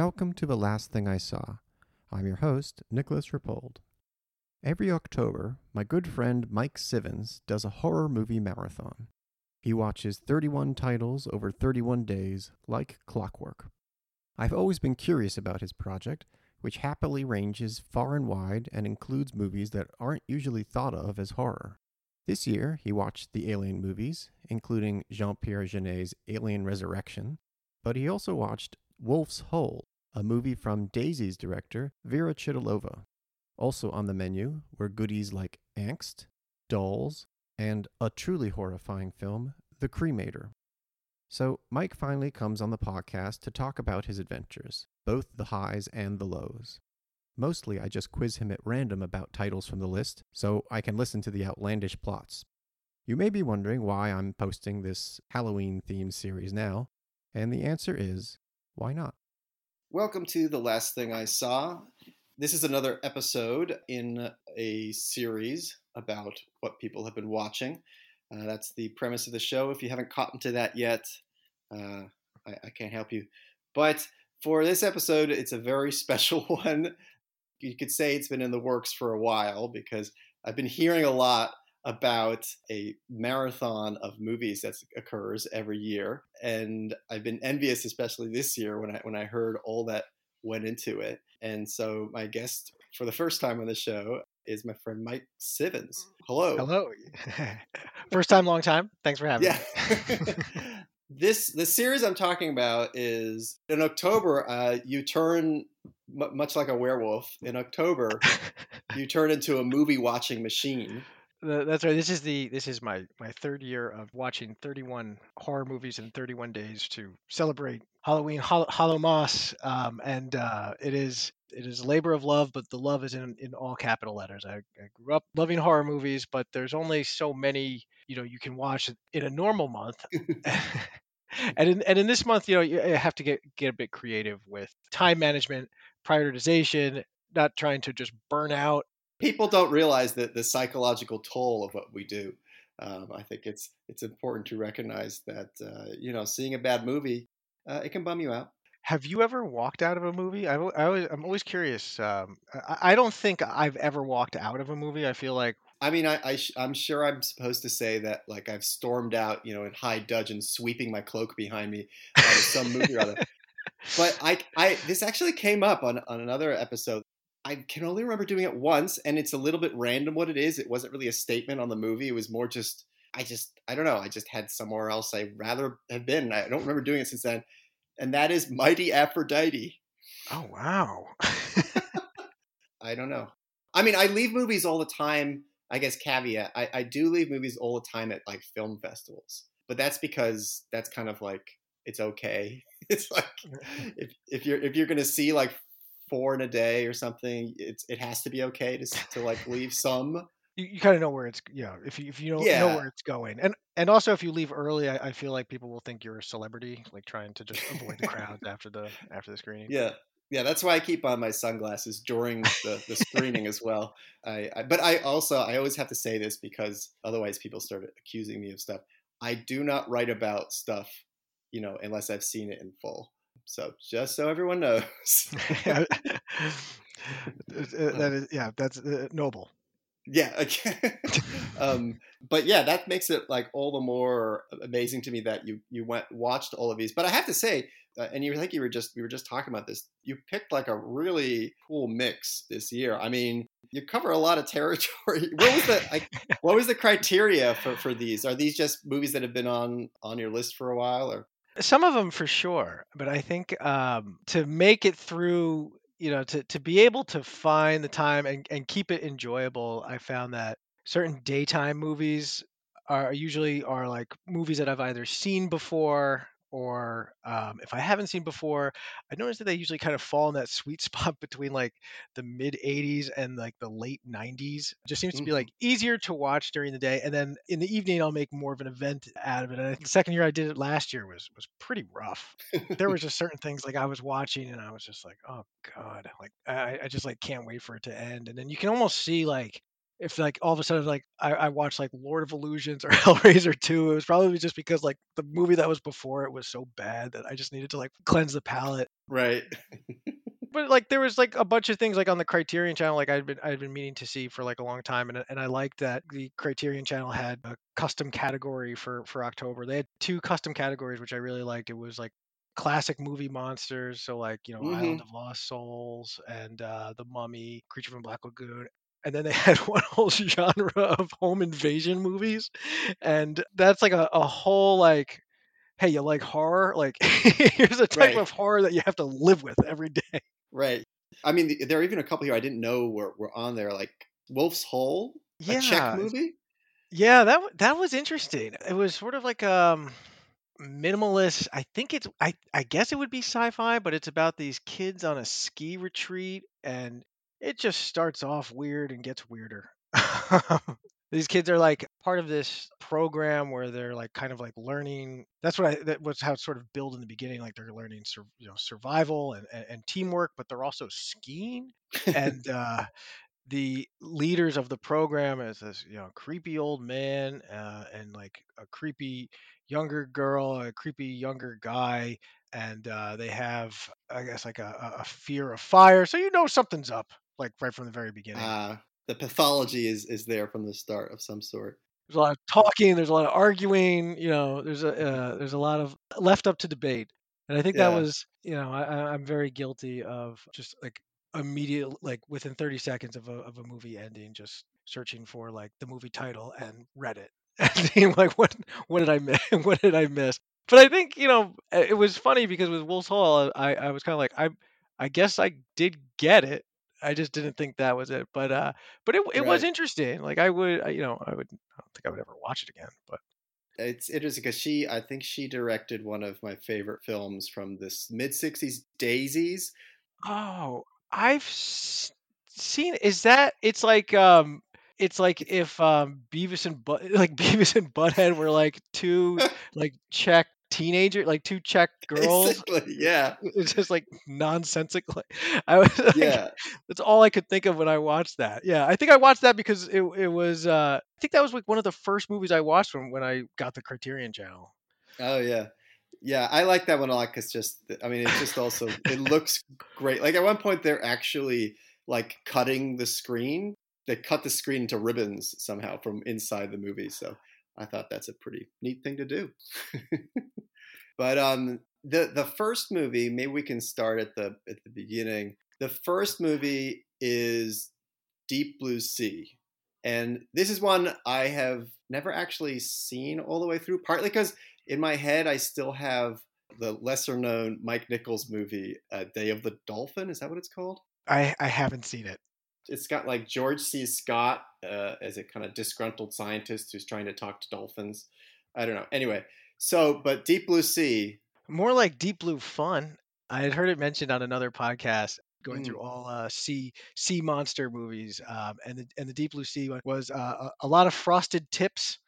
welcome to The Last Thing I Saw. I'm your host, Nicolas Rapold. Every October, my good friend Mike Civins does a horror movie marathon. He watches 31 titles over 31 days, like clockwork. I've always been curious about his project, which happily ranges far and wide and includes movies that aren't usually thought of as horror. This year, he watched the Alien movies, including Jean Pierre Jeunet's Alien Resurrection, but he also watched Wolf's Hole, a movie from Daisies director, Vera Chytilova. Also on the menu were goodies like Angst, Dolls, and a truly horrifying film, The Cremator. So, Mike finally comes on the podcast to talk about his adventures, both the highs and the lows. Mostly, I just quiz him at random about titles from the list so I can listen to the outlandish plots. You may be wondering why I'm posting this Halloween themed series now, and the answer is why not? Welcome to The Last Thing I Saw. This is another episode in a series about what people have been watching. Uh, that's the premise of the show. If you haven't caught into that yet, uh, I, I can't help you. But for this episode, it's a very special one. You could say it's been in the works for a while because I've been hearing a lot about a marathon of movies that occurs every year, and I've been envious, especially this year when I when I heard all that went into it. And so my guest for the first time on the show is my friend Mike Civins. Hello. Hello. first time, long time. Thanks for having yeah. me. this the series I'm talking about is in October. Uh, you turn m- much like a werewolf. In October, you turn into a movie watching machine. That's right. This is the this is my my third year of watching 31 horror movies in 31 days to celebrate Halloween, Hallowmas, um, and uh, it is it is a labor of love, but the love is in in all capital letters. I, I grew up loving horror movies, but there's only so many you know you can watch in a normal month. and in and in this month, you know, you have to get get a bit creative with time management, prioritization, not trying to just burn out people don't realize that the psychological toll of what we do. Um, I think it's it's important to recognize that uh, you know seeing a bad movie uh, it can bum you out. Have you ever walked out of a movie? I, I am always curious. Um, I, I, don't think I've ever walked out of a movie. I feel like. I mean, I, I am sure I'm supposed to say that like I've stormed out, you know, in high dudgeon, sweeping my cloak behind me out of some movie or other. But I, I this actually came up on on another episode I can only remember doing it once, and it's a little bit random what it is. It wasn't really a statement on the movie. It was more just, I just, I don't know. I just had somewhere else I'd rather have been. I don't remember doing it since then. And that is Mighty Aphrodite. Oh, wow. I don't know. I mean, I leave movies all the time. I guess caveat, I, I do leave movies all the time at like film festivals, but that's because that's kind of like it's okay. It's like if, if you're if you're gonna see like four in a day or something, it's it has to be okay to to like leave some. You, you kind of know where it's you know if you if you don't yeah. know where it's going, and and also if you leave early, I, I, feel like people will think you're a celebrity, like trying to just avoid the crowds after the after the screening. Yeah, yeah, that's why I keep on my sunglasses during the, the screening as well. I, I, but I also I always have to say this because otherwise people start accusing me of stuff. I do not write about stuff, you know, unless I've seen it in full. So just so everyone knows. that is yeah, that's uh, noble. Yeah. Um, but yeah, that makes it like all the more amazing to me that you you went watched all of these. But I have to say, uh, and you think you were just we were just talking about this. You picked like a really cool mix this year. I mean, you cover a lot of territory. What was the like, what was the criteria for for these? Are these just movies that have been on on your list for a while, or some of them for sure, but I think um, to make it through, you know, to to be able to find the time and, and keep it enjoyable, I found that certain daytime movies are usually are like movies that I've either seen before or um, if I haven't seen before, I noticed that they usually kind of fall in that sweet spot between like the mid 80s and like the late 90s. It just seems to be like mm-hmm. easier to watch during the day, and then in the evening I'll make more of an event out of it. And the second year I did it last year was was pretty rough. there was just certain things like I was watching and I was just like, oh god, like I, I just like can't wait for it to end. And then you can almost see like if like all of a sudden like I, I watched like Lord of Illusions or Hellraiser 2, it was probably just because like the movie that was before it was so bad that I just needed to like cleanse the palate. Right. But like there was like a bunch of things like on the Criterion channel like I'd been I'd been meaning to see for like a long time and and I liked that the Criterion channel had a custom category for for October. They had two custom categories which I really liked. It was like classic movie monsters, so like, you know, Island Mhm. of Lost Souls and uh The Mummy, Creature from Black Lagoon. And then they had one whole genre of home invasion movies. And that's like a, a whole like hey, you like horror? Like here's a type Right. of horror that you have to live with every day. Right. I mean, there are even a couple here I didn't know were, were on there, like Wolf's Hole, a Czech movie. Yeah, that that was interesting. It was sort of like um minimalist. I think it's I I guess it would be sci-fi, but it's about these kids on a ski retreat and it just starts off weird and gets weirder. These kids are like part of this program where they're like kind of like learning. That's what I that was how it's sort of built in the beginning. Like they're learning, sur- you know, survival and, and, and teamwork, but they're also skiing. And uh, the leaders of the program is this you know creepy old man uh, and like a creepy younger girl a creepy younger guy and uh, they have i guess like a, a a fear of fire so you know something's up like right from the very beginning. Uh, the pathology is, is there from the start of some sort. there's a lot of talking there's a lot of arguing you know there's a uh, there's a lot of left up to debate. And i think that was you know I, i'm very guilty of just like immediate like within 30 seconds of a, of a movie ending just searching for like the movie title and reddit and seeing like what what did i miss? What did i miss? But i think you know it was funny because with wolf's hole i i was kind of like i i guess i did get it i just didn't think that was it but uh but it, it was interesting like i would I- you know i would i don't think i would ever watch it again but It's interesting because she, I think she directed one of my favorite films from this mid 60s, Daisies. oh i've s- seen is that it's like um it's like if um beavis and but like beavis and butthead were like two like czech teenager like two czech girls Basically, yeah. it's just like nonsensical i was like, Yeah. that's all i could think of when i watched that yeah i think i watched that because it, it was uh i think that was like one of the first movies i watched when, when i got the criterion channel Oh, yeah. Yeah, I like that one a lot because just, I mean, it's just also, it looks great. Like at one point, they're actually like cutting the screen. They cut the screen into ribbons somehow from inside the movie. So I thought that's a pretty neat thing to do. but um, the the first movie, maybe we can start at the at the beginning. The first movie is Deep Blue Sea. And this is one I have never actually seen all the way through, partly because in my head I still have the lesser known Mike Nichols movie, uh, Day of the Dolphin. Is that what it's called? i i haven't seen it It's got like George C. Scott uh, as a kind of disgruntled scientist who's trying to talk to dolphins. I don't know. Anyway, so, but Deep Blue Sea, more like deep blue fun i had heard it mentioned on another podcast going Mm. through all uh, sea sea monster movies um, and the and the deep blue sea one was uh, a, a lot of frosted tips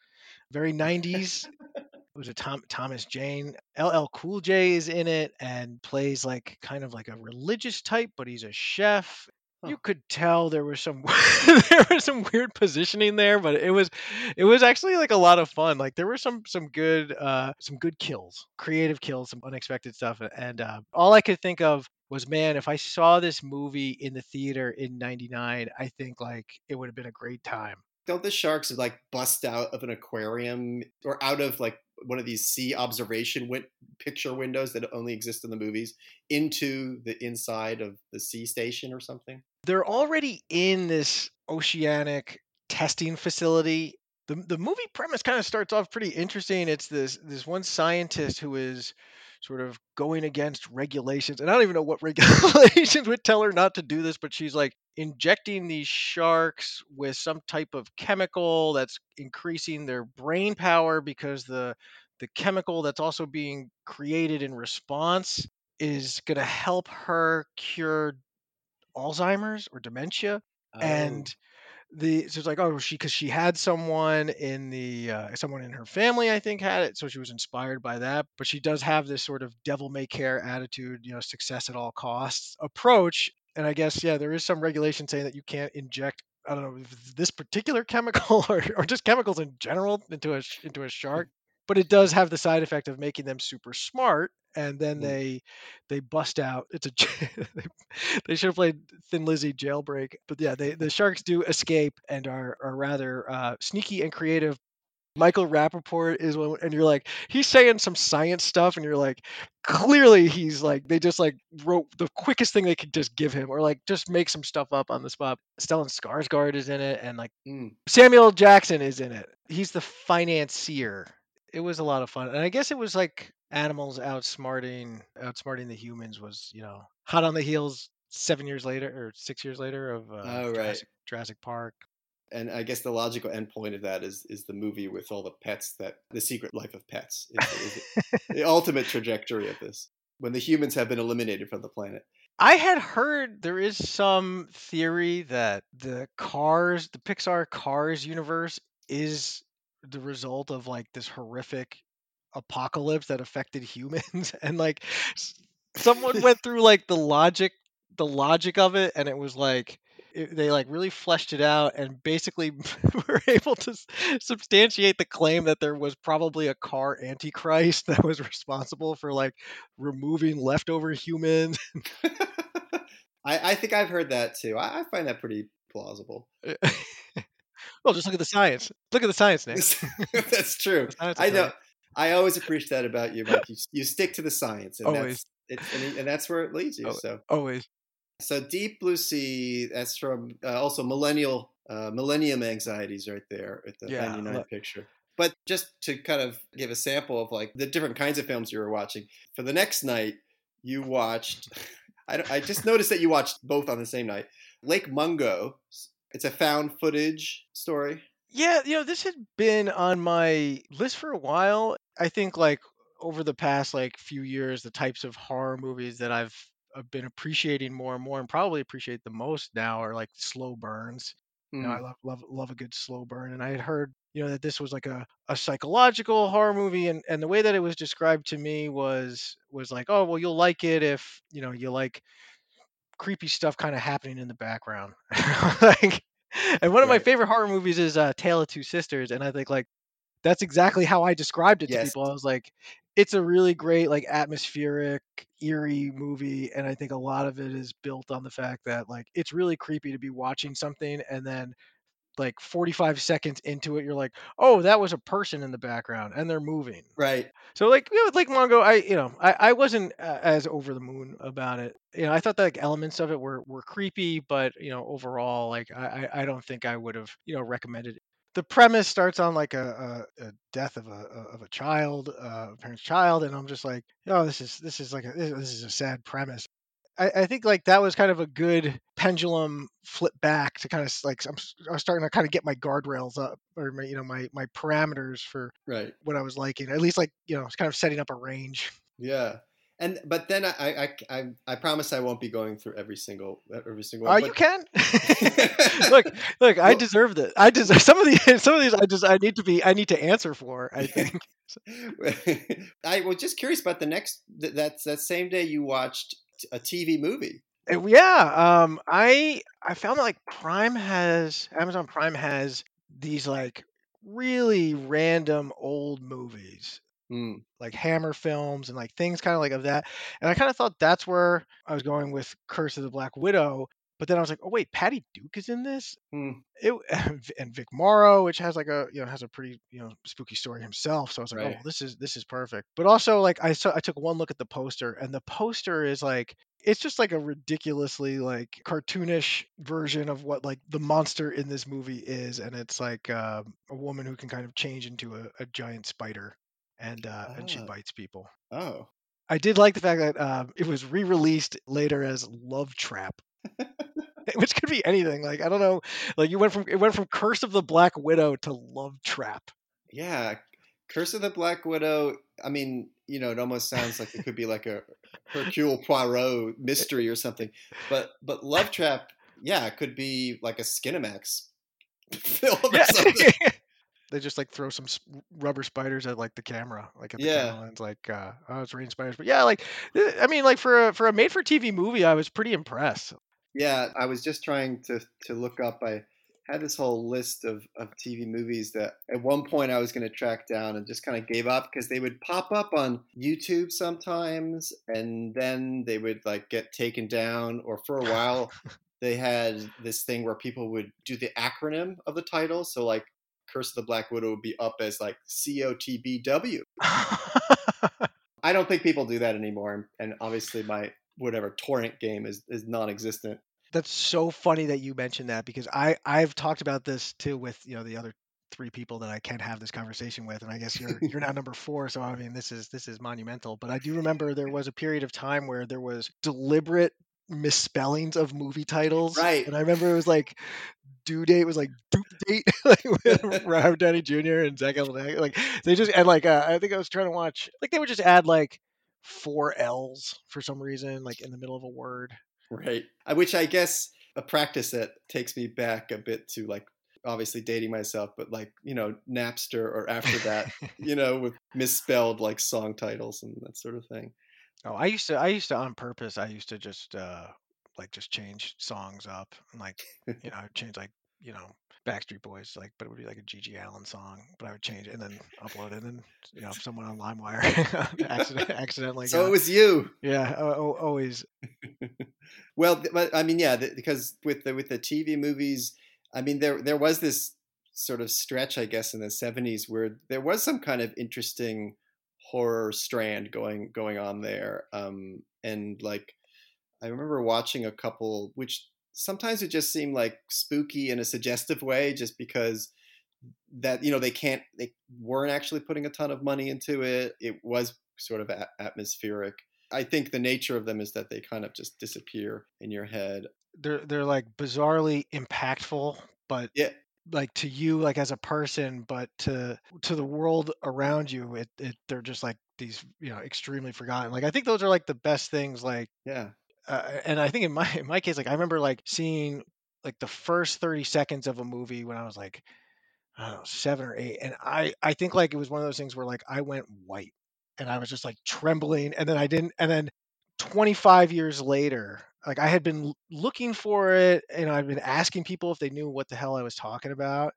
very 90s it was a Tom, thomas jane ll cool j is in it and plays like kind of like a religious type but he's a chef you could tell there was some there was some weird positioning there but it was it was actually like a lot of fun. Like there were some some good uh some good kills creative kills some unexpected stuff and uh, all i could think of was man if i saw this movie in the theater in 99 i think like it would have been a great time. Don't the sharks like bust out of an aquarium or out of like one of these sea observation win- picture windows that only exist in the movies into the inside of the sea station or something? They're already in this oceanic testing facility. The, the movie premise kind of starts off pretty interesting. It's this this one scientist who is sort of going against regulations, and I don't even know what regulations would tell her not to do this, but she's like injecting these sharks with some type of chemical that's increasing their brain power because the the chemical that's also being created in response is going to help her cure Alzheimer's or dementia. Oh. And the so it's like oh she because she had someone in the uh, someone in her family I think had it so she was inspired by that but she does have this sort of devil may care attitude you know success at all costs approach and I guess yeah there is some regulation saying that you can't inject I don't know this particular chemical or, or just chemicals in general into a into a shark, but it does have the side effect of making them super smart, and then Mm. they they bust out. It's a they, they should have played Thin Lizzy Jailbreak, but yeah, they the sharks do escape and are are rather uh, sneaky and creative. Michael Rapaport is one, and you're like, he's saying some science stuff, and you're like, clearly he's like, they just like wrote the quickest thing they could just give him, or like just make some stuff up on the spot. Stellan Skarsgård is in it, and like Mm. Samuel Jackson is in it. He's the financier. It was a lot of fun, and I guess it was like animals outsmarting outsmarting the humans was you know hot on the heels seven years later or six years later of uh, Oh, right. Jurassic, Jurassic Park. And I guess the logical endpoint of that is is the movie with all the pets that the secret life of pets is, is the ultimate trajectory of this when the humans have been eliminated from the planet. I had heard there is some theory that the Cars, the Pixar Cars universe is the result of like this horrific apocalypse that affected humans and like someone went through like the logic the logic of it and it was like it, they like really fleshed it out and basically were able to s- substantiate the claim that there was probably a car antichrist that was responsible for like removing leftover humans I, I think I've heard that too. I, I find that pretty plausible. well, just look at the science. Look at the science, Nick. That's true. I know. I always appreciate that about you, Mike. You, you stick to the science, and Always. that's it's, and, and that's where it leads you. So, Always. so deep blue sea. That's from uh, also millennial uh, millennium anxieties, right there at the Yeah, '99 look. picture. But just to kind of give a sample of like the different kinds of films you were watching for the next night, you watched. I, I just noticed that you watched both on the same night. Lake Mungo. It's a found footage story. Yeah, you know, this had been on my list for a while. I think like over the past like few years, the types of horror movies that I've I've been appreciating more and more and probably appreciate the most now are like slow burns. You know, I Mm. love love love a good slow burn. And I had heard, you know, that this was like a, a psychological horror movie and, and the way that it was described to me was was like, oh well you'll like it if, you know, you like creepy stuff kind of happening in the background. like and one of my Right. favorite horror movies is uh Tale of Two Sisters, and I think like that's exactly how I described it to people. I was like, it's a really great, like atmospheric, eerie movie, and I think a lot of it is built on the fact that like it's really creepy to be watching something and then like 45 seconds into it, you're like, oh, that was a person in the background and they're moving. Right. So like you know, Lake Mungo, I you know I, I wasn't uh, as over the moon about it. You know, I thought that like elements of it were were creepy, but you know overall, like I I I don't think I would have you know recommended. The premise starts on like a, a, a death of a of a child, uh, a parent's child, and I'm just like, oh, this is this is like a, this this is a sad premise. I, I think like that was kind of a good pendulum flip back to kind of like I'm, s- I was starting to kind of get my guardrails up or my you know my my parameters for Right. what I was liking. At least like you know, it's kind of setting up a range. Yeah. And but then I I I, I promise I won't be going through every single every single Oh, one. you can. look, look, I deserve this. I deserve some of these. Some of these, I just, I need to be, I need to answer for. I think. I was just curious about the next th- that that same day you watched a TV movie. Uh, yeah, um, I, I found that like Prime has, Amazon Prime has these like really random old movies Hmm. like Hammer films and like things kind of like of that. And I kind of thought that's where I was going with Curse of the Black Widow. But then I was like, oh wait, Patty Duke is in this. Hmm. It and Vic Morrow, which has like a you know has a pretty you know spooky story himself. So I was like, Right. oh, this is this is perfect. But also like I saw I took one look at the poster and the poster is like it's just like a ridiculously like cartoonish version of what like the monster in this movie is, and it's like um, a woman who can kind of change into a, a giant spider and uh, and she Ah. bites people. Oh. I did like the fact that um, it was re-released later as Love Trap, which could be anything. Like I don't know, like you went from it went from Curse of the Black Widow to Love Trap. Yeah. Curse of the Black Widow. I mean, you know, it almost sounds like it could be like a Hercule Poirot mystery or something. But but Love Trap, yeah, it could be like a Skinemax film or Yeah. something. they just like throw some rubber spiders at like the camera, like at the Yeah. camera lens, like uh, oh, it's rain spiders. But yeah, like I mean, like for a for a made-for-TV movie, I was pretty impressed. Yeah, I was just trying to to look up. I had this whole list of, of TV movies that at one point I was going to track down and just kind of gave up because they would pop up on YouTube sometimes and then they would like get taken down or for a while they had this thing where people would do the acronym of the title so like Curse of the Black Widow would be up as like COTBW. I don't think people do that anymore and obviously my whatever torrent game is is non-existent That's so funny that you mentioned that because I I've talked about this too with you know the other three people that I can't have this conversation with, and I guess you're you're now number four. So I mean this is this is monumental. But I do remember there was a period of time where there was deliberate misspellings of movie titles, Right. And I remember it was like due date was like due date, like with Robert Downey Jr. and Zach Galifianakis. Like they just and like uh, I think I was trying to watch like they would just add like four L's for some reason, like in the middle of a word. Right. Which I guess a practice that takes me back a bit to like obviously dating myself, but like, you know, Napster or after that, you know, with misspelled like song titles and that sort of thing. Oh, I used to I used to on purpose. I used to just uh like just change songs up and like you know change like you know Backstreet Boys like but it would be like a GG Allin song but I would change it and then upload it and then you know someone on LimeWire accident, accidentally so got- it was you. yeah o- o- always Well, but I mean, yeah, because with the with the TV movies, I mean, there there was this sort of stretch, I guess, in the '70s where there was some kind of interesting horror strand going going on there, um, and like I remember watching a couple, which sometimes it just seemed like spooky in a suggestive way, just because that you know they can't they weren't actually putting a ton of money into it. It was sort of a- atmospheric. I think the nature of them is that they kind of just disappear in your head. they're they're like bizarrely impactful but Yeah. like to you like as a person but to to the world around you it, it they're just like these you know extremely forgotten like I think those are like the best things like Yeah. Uh, and I think in my in my case, like I remember like seeing like the first thirty seconds of a movie when I was like I don't know seven or eight, and I I think like it was one of those things where like I went white and I was just like trembling, and then I didn't, and then twenty five years later, like I had been looking for it, and I've been asking people if they knew what the hell I was talking about,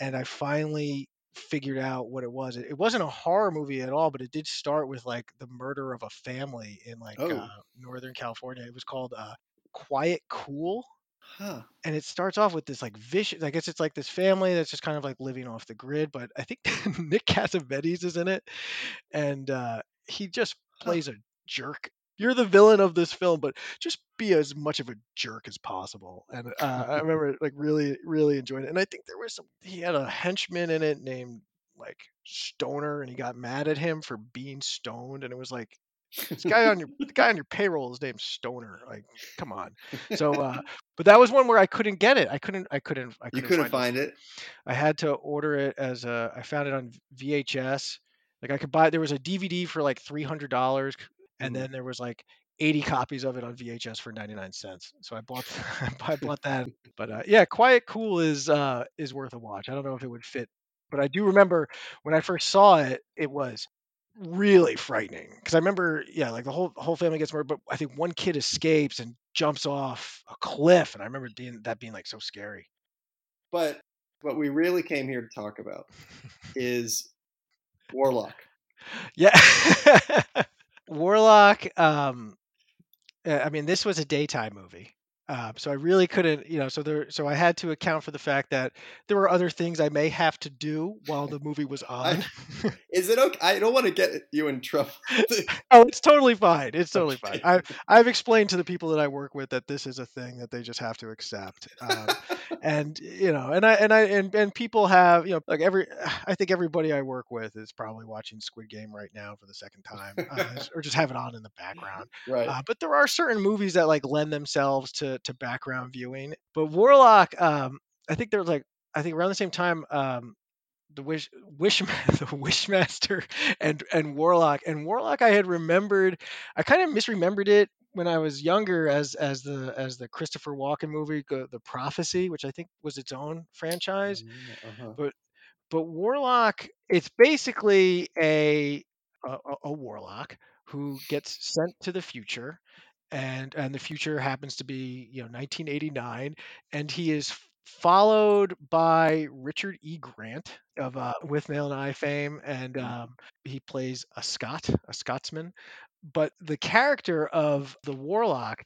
and I finally figured out what it was. It, it wasn't a horror movie at all, but it did start with like the murder of a family in like Oh. uh, Northern California. It was called uh, Quiet Cool, Huh. and it starts off with this like vicious. I guess it's like this family that's just kind of like living off the grid. But I think Nick Cassavetes is in it, and uh, he just plays a jerk. You're the villain of this film, but just be as much of a jerk as possible. And uh, I remember like really, really enjoying it. And I think there was some. He had a henchman in it named like Stoner, and he got mad at him for being stoned, and it was like this guy on your the guy on your payroll is named Stoner. Like, come on. So, uh, but that was one where I couldn't get it. I couldn't. I couldn't. I You couldn't, couldn't find, find it. I had to order it as a. I found it on VHS. Like I could buy. There was a DVD for like three hundred dollars, and Mhm. then there was like eighty copies of it on VHS for ninety nine cents. So I bought. I bought that. But uh, yeah, Quiet Cool is uh, is worth a watch. I don't know if it would fit, but I do remember when I first saw it. It was really frightening because I remember, yeah, like the whole whole family gets murdered, but I think one kid escapes and jumps off a cliff, and I remember being, that being like so scary. But what we really came here to talk about is Warlock. Yeah, Warlock. Um, uh, I mean, this was a daytime movie. Uh, so I really couldn't, you know, so there, so I had to account for the fact that there were other things I may have to do while the movie was on. Is it okay? I don't want to get you in trouble. Oh, it's totally fine. It's totally Okay. fine. I I've explained to the people that I work with that this is a thing that they just have to accept. Um, and you know, and I and I and, and people have you know like every I think everybody I work with is probably watching Squid Game right now for the second time, uh, or just have it on in the background. right. Uh, but there are certain movies that like lend themselves to to background viewing. But Warlock, um, I think there was like I think around the same time, um, the wish wish the wishmaster and and warlock and warlock i had remembered i kind of misremembered it when i was younger as as the as the christopher walken movie the prophecy which i think was its own franchise Uh-huh. but warlock it's basically a, a- a warlock who gets sent to the future and and the future happens to be you know 1989 and he is followed by Richard E. Grant of uh, Withnail and I fame, and Mm. um, he plays a Scot, a Scotsman. But the character of the warlock,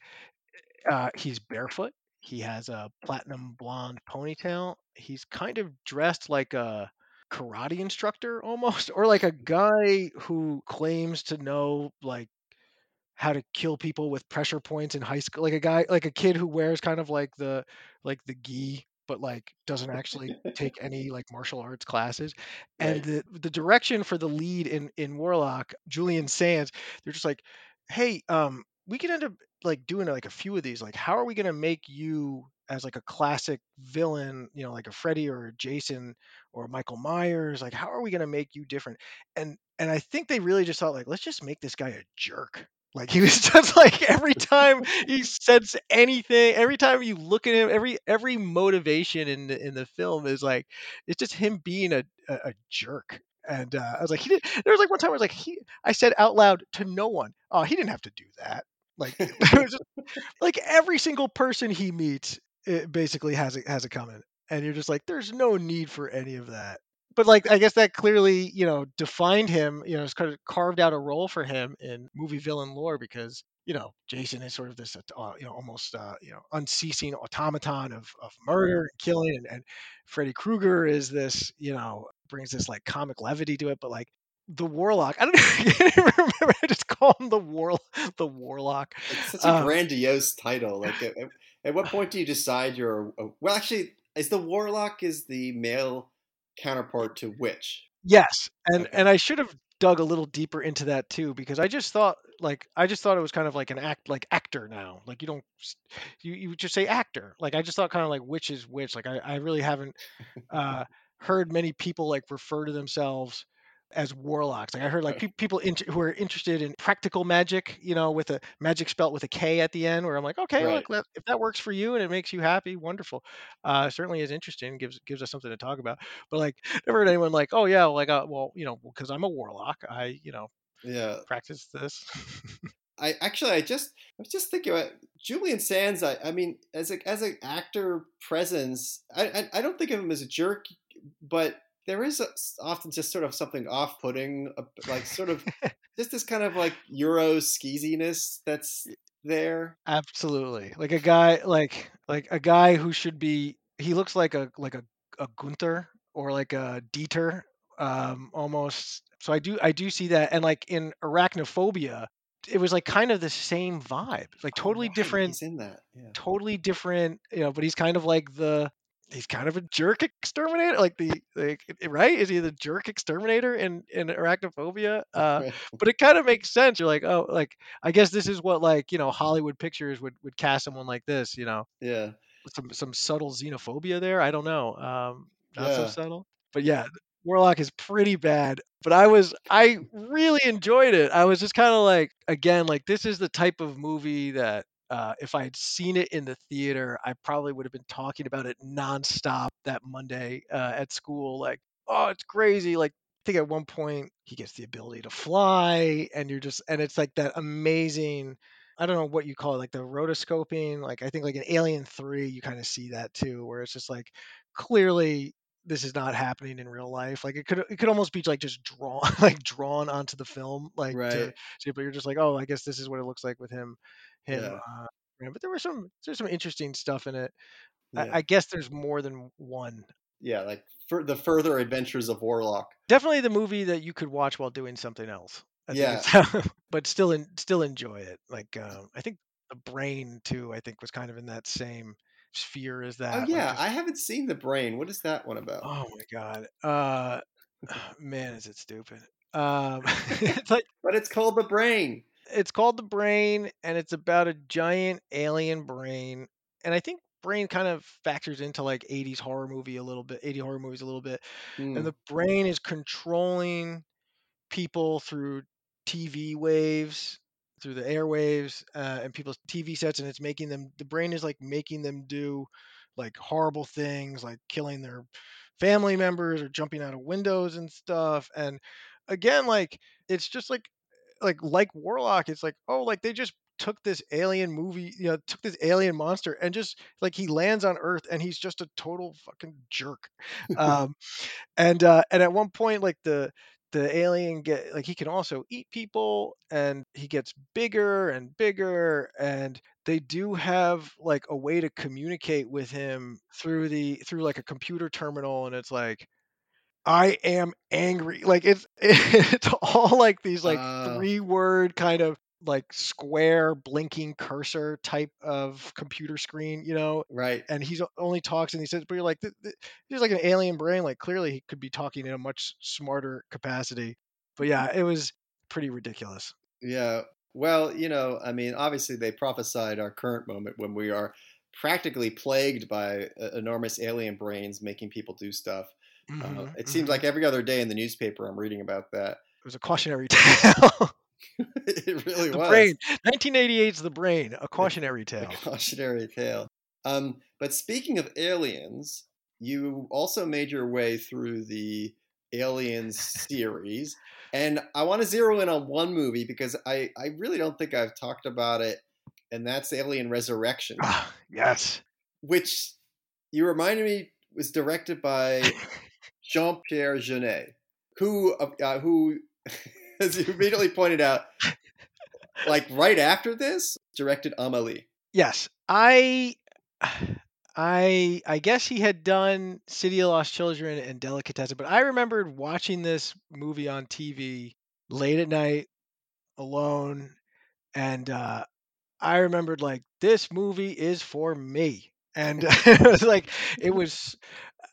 uh, he's barefoot. He has a platinum blonde ponytail. He's kind of dressed like a karate instructor almost, or like a guy who claims to know like how to kill people with pressure points in high school like a guy like a kid who wears kind of like the like the gi but like doesn't actually take any like martial arts classes. And Right. the the direction for the lead in in warlock julian sands they're just like hey um we could end up like doing like a few of these like how are we going to make you as like a classic villain you know like a freddy or a jason or michael myers like how are we going to make you different? And and i think they really just thought like let's just make this guy a jerk like he was just like every time he says anything, every time you look at him, every every motivation in the in the film is like it's just him being a a, a jerk. And uh, I was like, he did. There was like one time I was like, he. I said out loud to no one, "Oh, he didn't have to do that." Like, just, like every single person he meets, basically has a has a comment, and you're just like, there's no need for any of that but like I guess that clearly you know defined him. You know, it's kind of carved out a role for him in movie villain lore because you know Jason is sort of this uh, you know almost uh, you know unceasing automaton of of murder and killing, and, and Freddy Krueger is this you know brings this like comic levity to it, but like the warlock. I don't even remember. I just call him the war the warlock. It's such a Um, grandiose title. Like, at, at- at what point do you decide you're a, well? Actually, is the warlock is the male counterpart to witch? Yes, and Okay. and I should have dug a little deeper into that too because I just thought like I just thought it was kind of like an act like actor now. Like you don't you you just say actor. Like I just thought kind of like which is which. Like I I really haven't uh heard many people like refer to themselves as warlocks. Like I heard like pe- people int- who are interested in practical magic, you know, with a magic spelt with a K at the end. Where I'm like, okay, Right. look, if that works for you and it makes you happy, wonderful. Uh, certainly is interesting. gives gives us something to talk about. But like, never heard anyone like, oh yeah, like, uh, well, you know, because I'm a warlock, I you know Yeah. practice this. I actually, I just, I was just thinking about Julian Sands. I, I mean, as a as an actor presence, I, I, I don't think of him as a jerk, but there is a, often just sort of something off-putting, like sort of just this kind of like Euro skeeziness that's there. Absolutely. Like a guy like like a guy who should be he looks like a like a, a Gunther or like a Dieter um almost. So I do I do see that and like in Arachnophobia it was like kind of the same vibe. Like Oh, totally right, different He's in that. Yeah. totally different, you know, but he's kind of like the he's kind of a jerk exterminator like the like right? Is he the jerk exterminator in in arachnophobia? Uh Right. but it kind of makes sense. You're like oh like i guess this is what like you know hollywood pictures would would cast someone like this you know? Yeah. some some subtle xenophobia there? I don't know. Um not so subtle. But yeah warlock is pretty bad. But i was i really enjoyed it. I was just kind of like again like this is the type of movie that uh, if I had seen it in the theater, I probably would have been talking about it nonstop that Monday uh, at school. Like, oh, it's crazy. Like, I think at one point he gets the ability to fly, and you're just, and it's like that amazing. I don't know what you call it, like the rotoscoping. Like, I think like in Alien Three, you kind of see that too, where it's just like clearly this is not happening in real life. Like, it could, it could almost be like just drawn, like drawn onto the film, like to Right. see. But you're just like, oh, I guess this is what it looks like with him him. Yeah. Uh, but there were some there's some interesting stuff in it. I, Yeah. I guess there's more than one. Yeah. Like for the further adventures of Warlock. Definitely the movie that you could watch while doing something else. I Yeah. but still in, still enjoy it. Like um, I think the brain too. I think was kind of in that same sphere as Oh that. like yeah, just- I haven't seen the brain. What is that one about? oh my god. Uh, man, is it stupid. Um, it's like But it's called the brain. It's called the brain and it's about a giant alien brain and i think brain kind of factors into like 80s horror movie a little bit 80 horror movies a little bit Hmm. and the brain is controlling people through tv waves through the airwaves uh, and people's tv sets and it's making them the brain is like making them do like horrible things like killing their family members or jumping out of windows and stuff and again like it's just like like like warlock it's like oh like they just took this alien movie, you know, took this alien monster and just like he lands on Earth and he's just a total fucking jerk. Um, and uh, and at one point, like the the alien get like he can also eat people and he gets bigger and bigger and they do have like a way to communicate with him through the through like a computer terminal and it's like I am angry. Like it's it's all like these like Uh, three word kind of like square blinking cursor type of computer screen, you know. right. And he's only talks and he says, but you're like, th- th- he's like an alien brain. Like clearly he could be talking in a much smarter capacity. But yeah, it was pretty ridiculous. Yeah. Well, you know, I mean, obviously they prophesied our current moment when we are practically plagued by enormous alien brains making people do stuff. Uh, Mhm, it seems mhm. like every other day in the newspaper I'm reading about that. it was a cautionary tale. it really the was. brain. 1988's The Brain, a cautionary tale. A cautionary tale. Um, but speaking of aliens, you also made your way through the Aliens series. And I want to zero in on one movie because I, I really don't think I've talked about it, and that's Alien Resurrection, Ah, yes. which you reminded me was directed by Jean Pierre Jeunet, who, uh, who, as you immediately pointed out, like right after this, directed Amelie. Yes, I, I, I guess he had done City of Lost Children and Delicatessen, but I remembered watching this movie on TV late at night, alone, and uh, I remembered like this movie is for me, and it was like it was,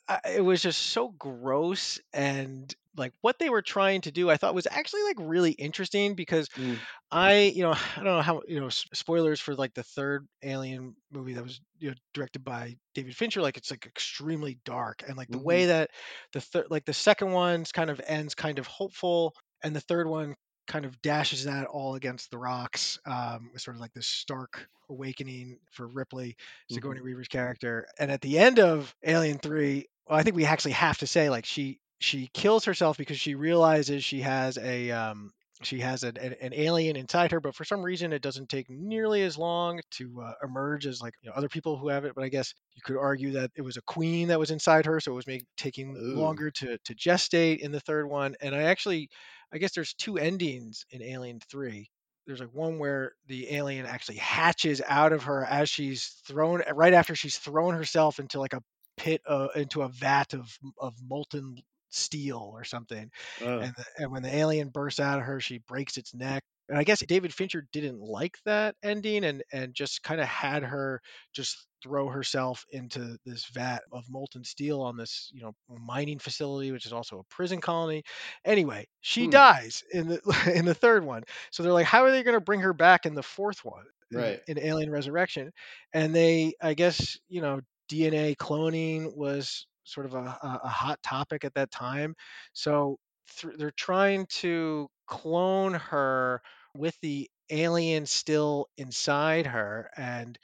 I- it was just so gross and like what they were trying to do. I thought was actually like really interesting because Mm. I, you know, I don't know how, you know, spoilers for like the third Alien movie that was, you know, directed by David Fincher. Like it's like extremely dark, and like the way that the third, like the second one's kind of ends kind of hopeful, and the third one kind of dashes that all against the rocks. Um, with sort of like this stark awakening for Ripley, Sigourney Weaver's character, and at the end of Alien Three, well, I think we actually have to say like she she kills herself because she realizes she has a um, she has an, an, an alien inside her, but for some reason it doesn't take nearly as long to uh, emerge as like you know, other people who have it. But I guess you could argue that it was a queen that was inside her, so it was make, taking Ooh. longer to to gestate in the third one. And I actually, I guess there's two endings in Alien Three. There's like one where the alien actually hatches out of her as she's thrown right after she's thrown herself into like a pit uh, into a vat of of molten steel or something Oh. and, the, and when the alien bursts out of her, she breaks its neck. And I guess David Fincher didn't like that ending, and and just kind of had her just throw herself into this vat of molten steel on this you know mining facility, which is also a prison colony. Anyway, she Hmm. dies in the in the third one. So they're like, how are they going to bring her back in the fourth one? Right. in Alien Resurrection, and they, I guess, you know, DNA cloning was sort of a, a, hot topic at that time. So thr they're trying to clone her with the alien still inside her, and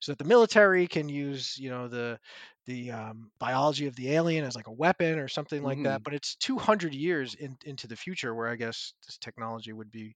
so that the military can use, you know, the the um, biology of the alien as like a weapon or something like that. Mhm. But it's 200 years in, into the future where I guess this technology would be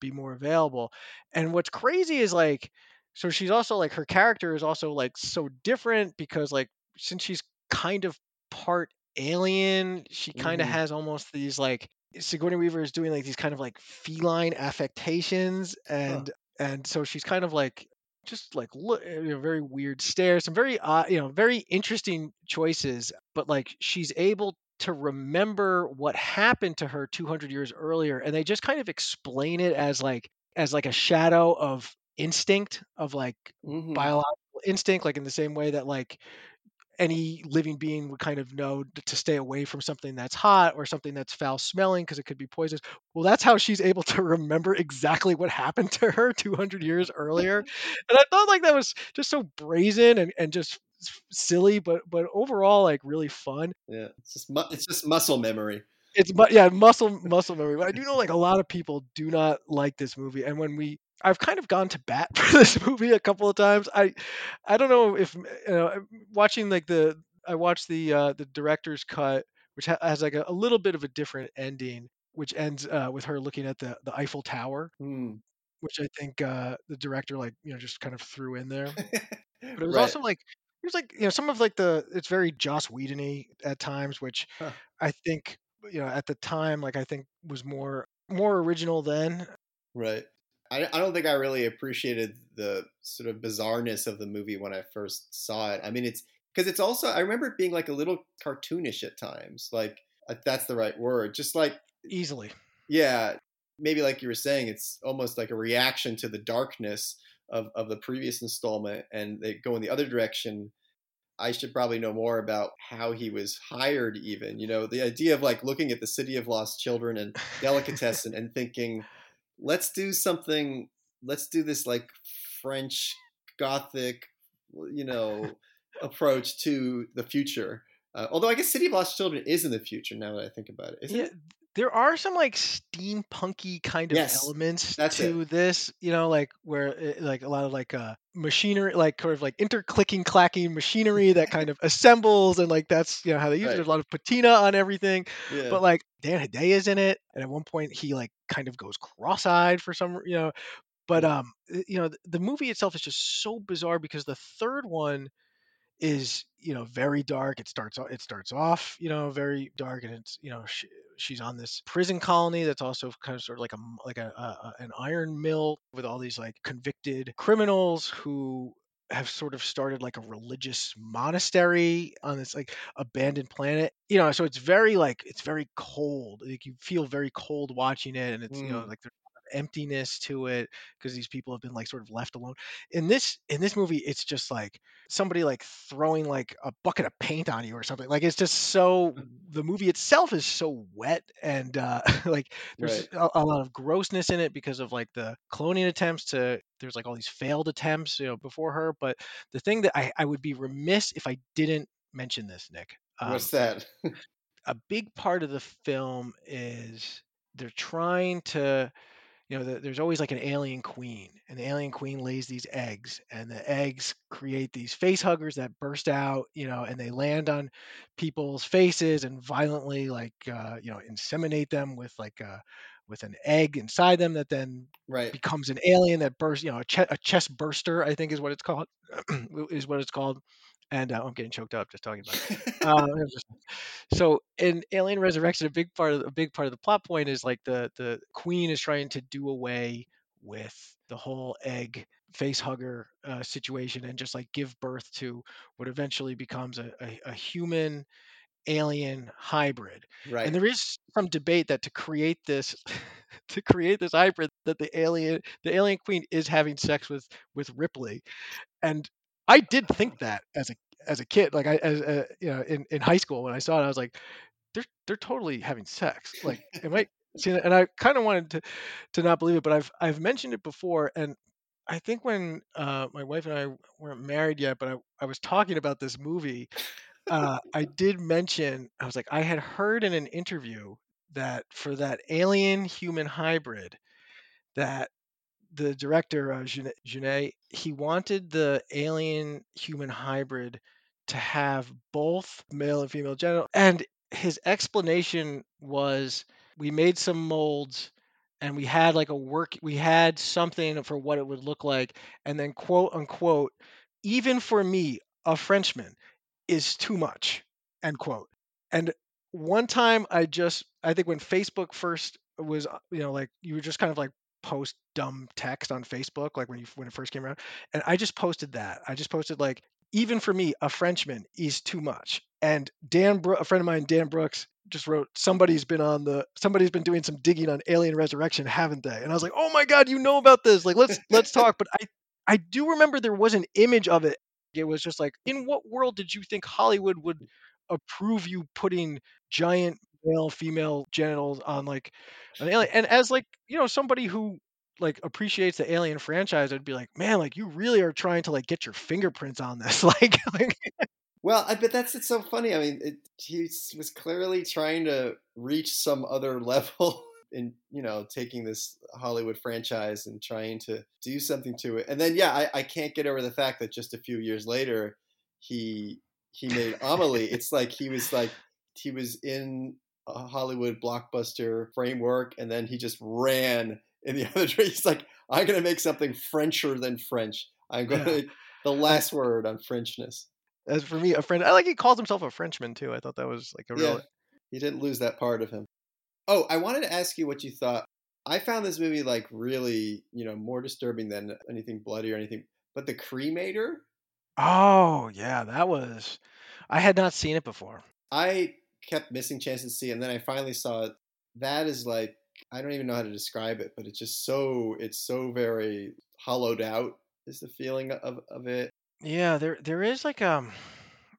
be more available. And what's crazy is like, so she's also like her character is also like so different because like since she's kind of part alien, she kind of Mhm. has almost these like Sigourney Weaver is doing like these kind of like feline affectations and and so she's kind of like just like look you know, very weird stare some very uh, you know very interesting choices but like she's able to remember what happened to her 200 years earlier and they just kind of explain it as like as like a shadow of instinct of like Mhm. biological instinct like in the same way that like any living being would kind of know to stay away from something that's hot or something that's foul smelling because it could be poisonous. Well, that's how she's able to remember exactly what happened to her 200 years earlier. And I thought like that was just so brazen and, and just silly, but but overall like really fun. Yeah. It's just mu- it's just muscle memory. It's but yeah, muscle muscle memory. But I do know like a lot of people do not like this movie, and when we I've kind of gone to bat for this movie a couple of times. I I don't know if you know watching like the I watched the uh, the director's cut, which ha- has like a, a little bit of a different ending, which ends uh, with her looking at the the Eiffel Tower, Hmm. which I think uh, the director like you know just kind of threw in there. But it was right. also like it was like you know some of like the it's very Joss Whedon-y at times, which Huh. I think you know at the time like I think was more more original then. Right. I, I don't think I really appreciated the sort of bizarreness of the movie when I first saw it. I mean, it's because it's also, I remember it being like a little cartoonish at times. Like, uh, that's the right word. Just like, Easily. yeah, maybe like you were saying, it's almost like a reaction to the darkness of, of the previous installment and they go in the other direction. I should probably know more about how he was hired, even. You know, the idea of like looking at the City of Lost Children and Delicatessen and thinking, let's do something, let's do this like French Gothic, you know, approach to the future. Uh, although I guess City of Lost Children is in the future now that I think about it. Isn't Yeah, it? There are some like steampunky kind of Yes, elements to this, you know, like where it, like a lot of like uh machinery, like sort of like interclicking, clacking machinery that kind of assembles, and like that's you know how they use it. There's a lot of patina on everything, Yeah. but like Dan Hedaya's in it, and at one point he like kind of goes cross-eyed for some, you know. But Yeah. um, uh, you know, the, the movie itself is just so bizarre because the third one is you know very dark. It starts it starts off you know very dark, and it's you know she, she's on this prison colony that's also kind of sort of like a like a, a an iron mill with all these like convicted criminals who have sort of started like a religious monastery on this like abandoned planet you know so it's very like it's very cold like you feel very cold watching it and it's you know Mm. like there's a lot of emptiness to it because these people have been like sort of left alone in this in this movie it's just like somebody like throwing like a bucket of paint on you or something. Like it's just so the movie itself is so wet and uh like there's Right. a, a lot of grossness in it because of like the cloning attempts to there's like all these failed attempts, you know, before her. But the thing that I, I would be remiss if I didn't mention this, Nick. Um, What's that? a big part of the film is they're trying to you know the, there's always like an alien queen and the alien queen lays these eggs and the eggs create these face huggers that burst out you know and they land on people's faces and violently like uh, you know inseminate them with like uh, with an egg inside them that then Right. becomes an alien that bursts you know a, che- a chest burster i think is what it's called is what it's called and uh, i'm getting choked up just talking about it uh, it was just- so in Alien Resurrection, a big part of a big part of the plot point is like the the queen is trying to do away with the whole egg face hugger uh, situation and just like give birth to what eventually becomes a, a, a human alien hybrid. right. And there is some debate that to create this to create this hybrid that the alien the alien queen is having sex with with Ripley. And I did think that as a as a kid, like I as uh, you know in, in high school when I saw it, I was like, they're they're totally having sex. Like, am I it? And I kind of wanted to to not believe it, but I've I've mentioned it before, and I think when uh, my wife and I weren't married yet, but I, I was talking about this movie, uh, I did mention I was like I had heard in an interview that for that alien human hybrid that the director uh, Jeunet, he wanted the alien human hybrid to have both male and female genital and his explanation was we made some molds and we had like a work we had something for what it would look like and then quote unquote even for me a frenchman is too much end quote. And one time i just i think when facebook first was uh, you know like you were just kind of like post dumb text on facebook like when you when it first came around and i just posted that. I just posted like even for me a frenchman is too much and dan Bro- a friend of mine dan brooks just wrote somebody's been on the somebody's been doing some digging on alien resurrection haven't they? And i was like oh my god you know about this like let's let's talk. But i i do remember there was an image of it. It was just like in what world did you think hollywood would approve you putting giant male female genitals on like an alien and as like you know somebody who like appreciates the alien franchise i'd be like man like you really are trying to like get your fingerprints on this like, like Well, I bet that's it's so funny. I mean, it, he was clearly trying to reach some other level in you know taking this Hollywood franchise and trying to do something to it. And then yeah, I, I can't get over the fact that just a few years later he he made Amelie. it's like he was like he was in Hollywood blockbuster framework, and then he just ran in the other direction. He's like, I'm going to make something Frencher than French. I'm going Yeah. to the last word on Frenchness. As for me, a friend, I like he calls himself a Frenchman too. I thought that was like a Yeah, real. he didn't lose that part of him. Oh, I wanted to ask you what you thought. I found this movie like really, you know, more disturbing than anything bloody or anything. But the cremator, Oh yeah, that was. I had not seen it before. I kept missing chances to see, and then I finally saw it. That is like I don't even know how to describe it, but it's just so it's so very hollowed out. Is the feeling of of it? Yeah, there there is like um,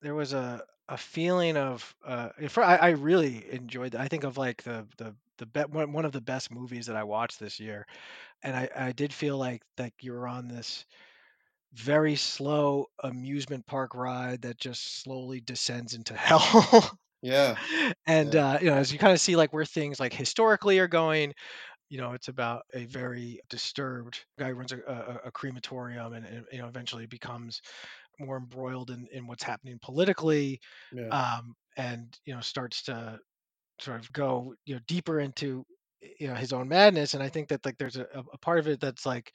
there was a a feeling of uh, I, I really enjoyed. I think of like the the the be- one one of the best movies that I watched this year, and I I did feel like like you were on this very slow amusement park ride that just slowly descends into hell. Yeah, and yeah, uh, you know, as you kind of see like where things like historically are going, you know, it's about a very disturbed guy who runs a, a, a crematorium and, and you know eventually becomes more embroiled in, in what's happening politically yeah, um, and you know starts to sort of go you know deeper into you know his own madness and i think that like there's a, a part of it that's like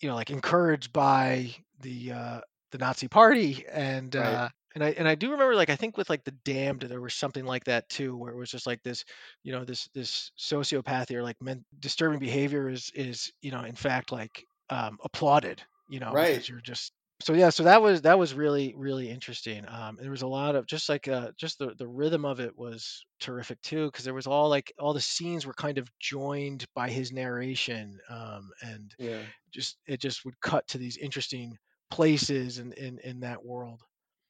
you know like encouraged by the uh the nazi party and right, uh and I and I do remember like I think with like the damned there was something like that too where it was just like this you know this this sociopathy or like men, disturbing behavior is is you know in fact like um applauded you know right. because you're just so yeah so that was that was really really interesting um there was a lot of just like uh just the the rhythm of it was terrific too because there was all like all the scenes were kind of joined by his narration um and Yeah, just it just would cut to these interesting places in in, in that world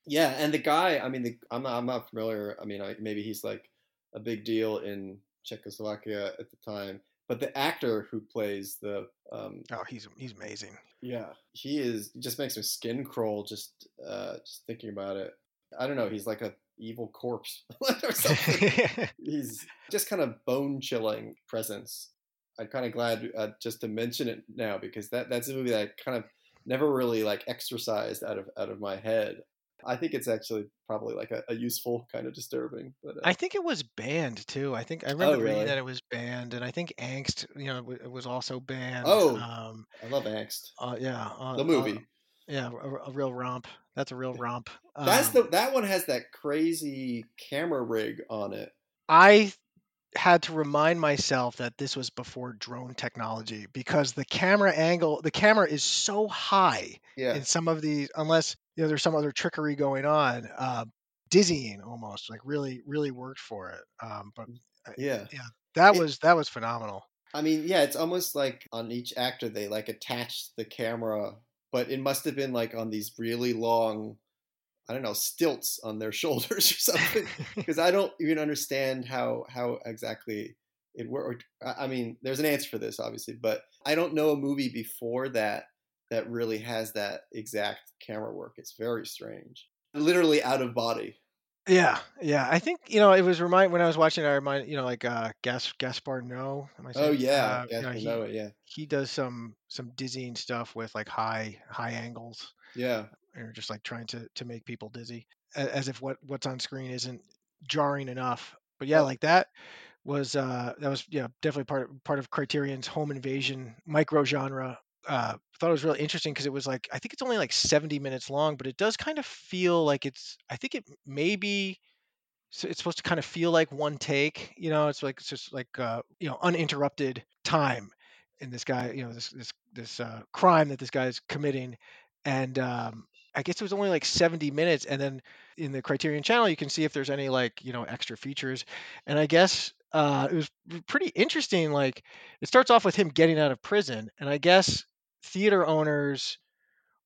yeah. And the guy, I mean, the, I'm not I'm not familiar. I mean, I, maybe he's like a big deal in Czechoslovakia at the time. But the actor who plays the um, oh he's he's amazing Yeah, he is. Just makes my skin crawl just uh, just thinking about it. I don't know. He's like a evil corpse or something. He's just kind of bone chilling presence. I'm kind of glad uh, just to mention it now because that that's a movie that I kind of never really like exercised out of out of my head. I think it's actually probably like a, a useful kind of disturbing. But uh, I think it was banned too. I think I oh, remember reading that it was banned, and I think Angst, you know, it was also banned. Oh, Um, I love Angst, uh, yeah, uh, the uh, movie. yeah, a, a real romp. That's a real romp. That's the Um, that one has that crazy camera rig on it. I had to remind myself that this was before drone technology because the camera angle, the camera is so high Yeah, in some of these, unless you know there's some other trickery going on. Uh, dizzying almost, like really, really worked for it. Um, but uh, yeah. yeah, that It, was that was phenomenal. I mean, yeah, it's almost like on each actor they like attach the camera, but it must have been like on these really long, I don't know, stilts on their shoulders or something. Because I don't even understand how how exactly it worked. I mean, there's an answer for this, obviously, but I don't know a movie before that that really has that exact camera work. It's very strange, literally out of body. Yeah, yeah. I think you know it was remind when I was watching. I remind you know like uh Gas Gaspar Noé. Oh yeah, Uh, you know Gaspar he yeah, he does some some dizzying stuff with like high high angles yeah, or just like trying to to make people dizzy as if what what's on screen isn't jarring enough. But yeah, like that was uh that was yeah definitely part of, part of Criterion's home invasion micro genre. Uh, thought it was really interesting because it was like I think it's only like 70 minutes long, but it does kind of feel like it's I think it maybe it's supposed to kind of feel like one take you know it's like it's just like uh you know uninterrupted time in this guy you know this this this uh crime that this guy is committing and um i guess it was only like 70 minutes and then in the criterion channel you can see if there's any like you know extra features and i guess uh it was pretty interesting like it starts off with him getting out of prison and i guess theater owners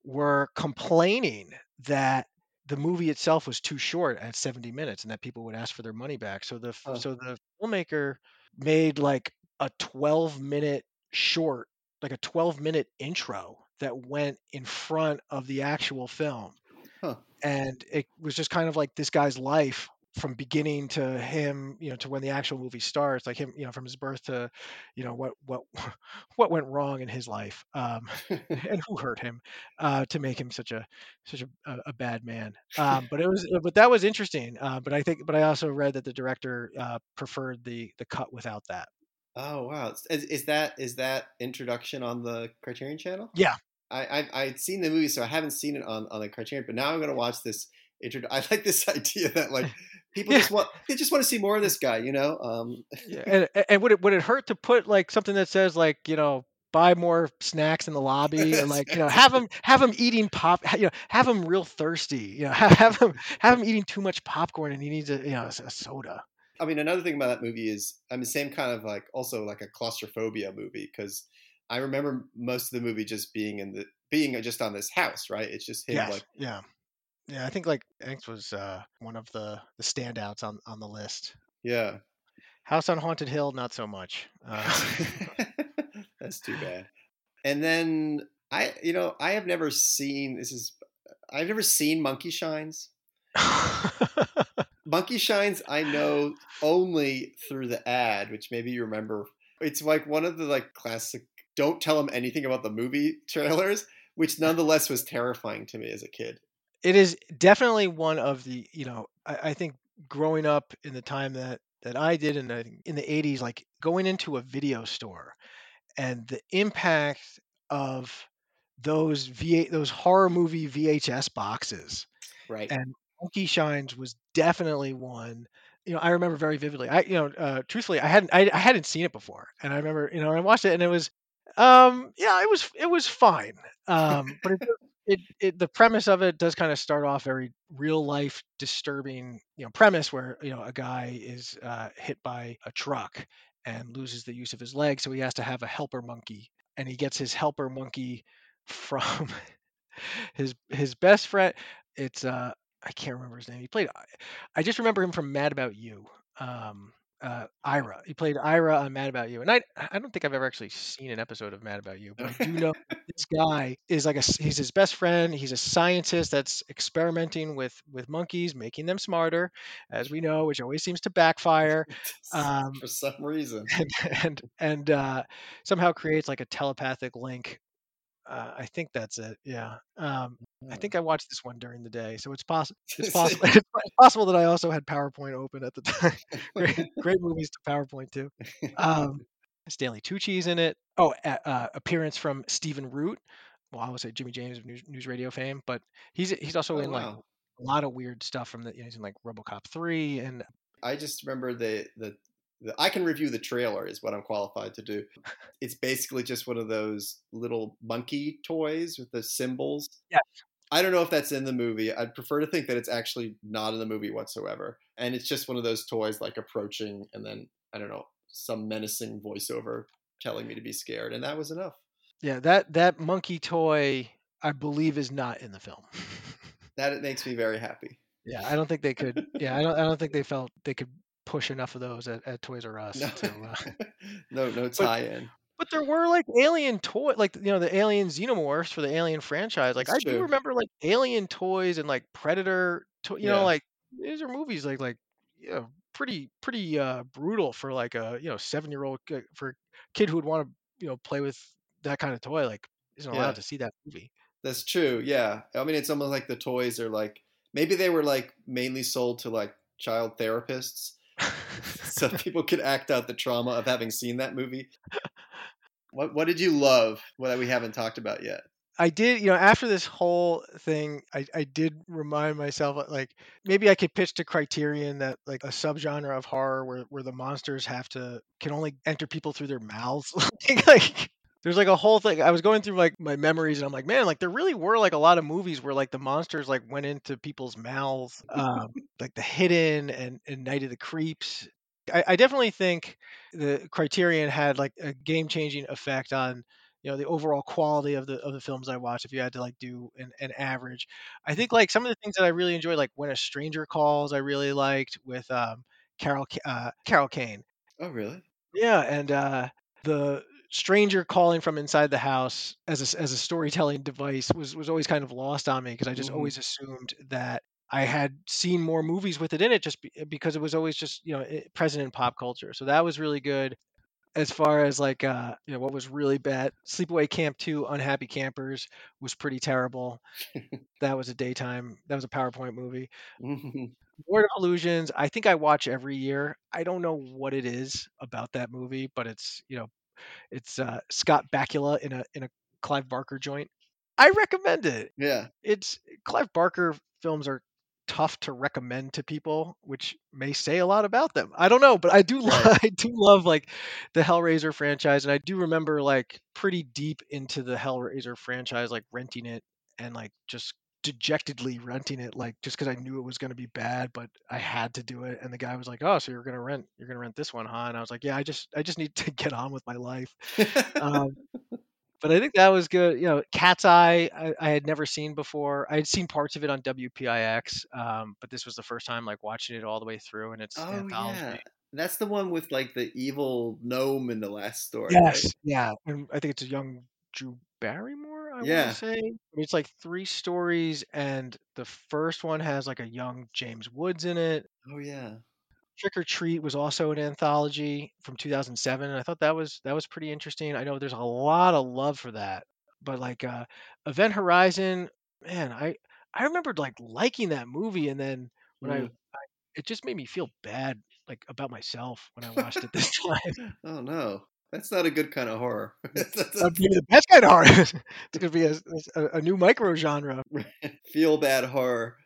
were complaining that the movie itself was too short at 70 minutes and that people would ask for their money back. So the huh, so the filmmaker made like a 12 minute short, like a 12 minute intro that went in front of the actual film. huh. And it was just kind of like this guy's life from beginning to him, you know, to when the actual movie starts, like him, you know, from his birth to, you know, what what what went wrong in his life. Um and who hurt him uh, to make him such a such a, a, bad man. Um, but it was but that was interesting. Uh, but I think but I also read that the director uh, preferred the the cut without that. Oh wow! Is, is that is that introduction on the Criterion Channel? Yeah. I, I I'd seen the movie, so I haven't seen it on, on the Criterion. But now I'm gonna watch this. Intro- I like this idea that like people Yeah. just want they just want to see more of this guy. You know? Um, Yeah, and and would it would it hurt to put like something that says like you know buy more snacks in the lobby and like you know have them have them eating pop you know have them real thirsty you know have, have him have them eating too much popcorn and he needs a you know a, a soda. I mean, another thing about that movie is, I mean, same kind of like also like a claustrophobia movie because I remember most of the movie just being in the being just on this house, right? It's just him Yes, like yeah, yeah. I think like Hanks was uh, one of the the standouts on on the list. yeah. House on Haunted Hill, not so much. Uh, That's too bad. And then I, you know, I have never seen this is I've never seen Monkey Shines. Monkey Shines I know only through the ad, which maybe you remember. It's like one of the like classic don't tell them anything about the movie trailers, which nonetheless was terrifying to me as a kid. It is definitely one of the you know I, I think growing up in the time that that I did in the in the 80s like going into a video store and the impact of those V those horror movie VHS boxes Right. and Monkey Shines was definitely one. You know, I remember very vividly. I, you know, uh, truthfully, I hadn't, I, I hadn't seen it before, and I remember, you know, I watched it, and it was, um, yeah, it was, it was fine. Um, but it, it, it, the premise of it does kind of start off very real life, disturbing, you know, premise where you know a guy is uh, hit by a truck and loses the use of his leg, so he has to have a helper monkey, and he gets his helper monkey from his his best friend. It's uh I can't remember his name. He played. I just remember him from Mad About You. Um, uh, Ira. He played Ira on Mad About You, and I I don't think I've ever actually seen an episode of Mad About You, but I do know this guy is like a he's his best friend. He's a scientist that's experimenting with with monkeys, making them smarter, as we know, which always seems to backfire. Um, For some reason. and and, and uh, somehow creates like a telepathic link. Uh, I think that's it. Yeah. Um, I think I watched this one during the day, so it's possible. It's possible. It's possible that I also had PowerPoint open at the time. great, great movies to PowerPoint too. Um, Stanley Tucci's in it. Oh, uh, appearance from Stephen Root. Well, I would say Jimmy James of News, News Radio fame, but he's he's also Oh, in like wow. a lot of weird stuff from the. You know, he's in like RoboCop three and I just remember the, the the I can review the trailer is what I'm qualified to do. It's basically just one of those little monkey toys with the cymbals. Yes. I don't know if that's in the movie. I'd prefer to think that it's actually not in the movie whatsoever. And it's just one of those toys like approaching and then I don't know, some menacing voiceover telling me to be scared and that was enough. yeah, that that monkey toy I believe is not in the film. That it makes me very happy. Yeah, I don't think they could. Yeah, I don't. I don't think they felt they could push enough of those at, at Toys R Us. No, To, uh, no, no tie-in. But there were like alien toy, like you know the Alien Xenomorphs for the Alien franchise. Like That's I do remember like Alien toys and like Predator. To, you Yeah. know, like these are movies like like you know pretty pretty uh brutal for like a you know seven year old for a kid who would want to you know play with that kind of toy. Like isn't allowed Yeah. to see that movie. That's true. Yeah. I mean, it's almost like the toys are like maybe they were like mainly sold to like child therapists, so people could act out the trauma of having seen that movie. What What did you love? What we haven't talked about yet? I did, you know, after this whole thing, I, I did remind myself uh, like maybe I could pitch to Criterion that like a subgenre of horror where where the monsters have to can only enter people through their mouths. like, like, there's like a whole thing. I was going through like my memories and I'm like, man, like there really were like a lot of movies where like the monsters like went into people's mouths, um, like The Hidden and, and Night of the Creeps. I, I definitely think the Criterion had like a game changing effect on you know the overall quality of the of the films I watched. If you had to like do an, an average, I think like some of the things that I really enjoyed, like When a Stranger Calls, I really liked with um, Carol uh, Carol Kane. Oh, really? Yeah, and uh, the stranger calling from inside the house as a, as a storytelling device was was always kind of lost on me because I just Mhm. always assumed that I had seen more movies with it in it just be, because it was always just you know i- present in pop culture. So that was really good. as far as like uh you know what was really bad sleepaway camp 2 unhappy campers was pretty terrible that was a daytime that was a powerpoint movie. Lord of Illusions, I think I watch every year. I don't know what it is about that movie, but it's you know, it's uh, Scott Bakula in a in a Clive Barker joint. I recommend it. yeah. It's Clive Barker films are tough to recommend to people, which may say a lot about them. I don't know, but I do lo- Right. I do love like the Hellraiser franchise, and I do remember like pretty deep into the Hellraiser franchise, like renting it and like just dejectedly renting it like just because I knew it was going to be bad but I had to do it and the guy was like oh so you're going to rent you're going to rent this one huh and I was like yeah I just I just need to get on with my life um, but I think that was good you know Cat's Eye I, I had never seen before I had seen parts of it on WPIX um, but this was the first time like watching it all the way through and it's oh anthology yeah. That's the one with like the evil gnome in the last story. Yes, right? yeah, and I think it's a young Drew Barrymore. I Yeah. say it's like three stories, and the first one has like a young James Woods in it. Oh yeah. Trick or Treat was also an anthology from 2007, and I thought that was that was pretty interesting. I know there's a lot of love for that, but like uh, Event Horizon, man, I I remembered like liking that movie, and then when I, Mm. I it just made me feel bad like about myself when I watched it this time. Oh no. That's not a good kind of horror. That'd be the best kind of horror. it's gonna be a, a, a new micro genre. Feel bad horror.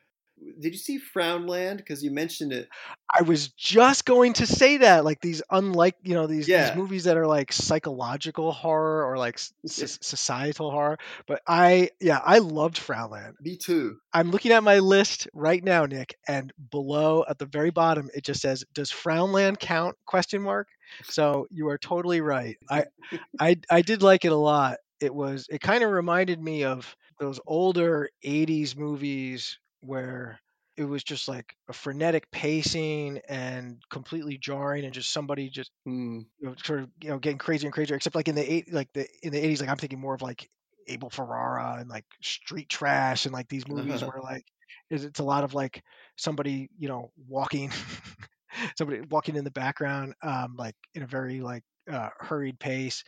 Did you see Frownland? Because you mentioned it. I was just going to say that, like these unlike, you know, these Yeah. these movies that are like psychological horror or like s- societal horror. But I, yeah, I loved Frownland. Me too. I'm looking at my list right now, Nick, and below at the very bottom it just says, "Does Frownland count?" Question mark. So you are totally right. I, I, I did like it a lot. It was, it kind of reminded me of those older '80s movies where it was just like a frenetic pacing and completely jarring, and just somebody just Hmm. you know, sort of you know getting crazier and crazier. Except like in the eight, like the in the '80s, like I'm thinking more of like Abel Ferrara and like Street Trash and like these movies where like it's it's a lot of like somebody you know walking somebody walking in the background um like in a very like uh hurried pace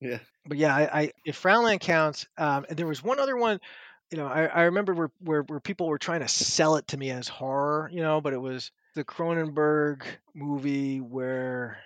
Yeah. but yeah I, I if Frownland counts um and there was one other one you know I, I remember where, where where people were trying to sell it to me as horror you know but it was the Cronenberg movie where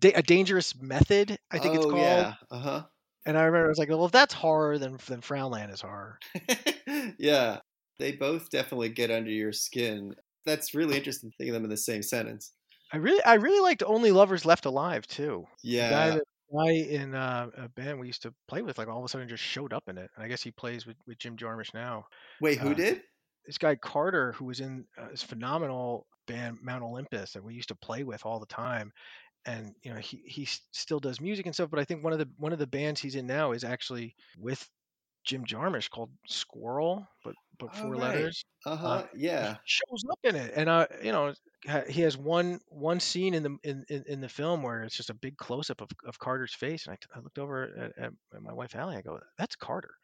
Da- a dangerous method I think it's oh called yeah. Uh huh. and I remember I was like well if that's horror then then Frownland is horror yeah. They both definitely get under your skin. That's really interesting to think of them in the same sentence. I really I really liked Only Lovers Left Alive too Yeah. Guy in uh, a band we used to play with, like all of a sudden just showed up in it. And I guess he plays with, with Jim Jarmusch now. Wait, who uh, did? This guy Carter, who was in uh, this phenomenal band Mount Olympus that we used to play with all the time, and you know he he still does music and stuff. But I think one of the one of the bands he's in now is actually with Jim Jarmusch called Squirrel, but but four right. letters. Uh Uh, huh. Yeah. shows up in it, and uh, you know, he has one one scene in the in, in, in the film where it's just a big close up of, of Carter's face, and I, I looked over at, at, at my wife Allie. I go, "That's Carter,"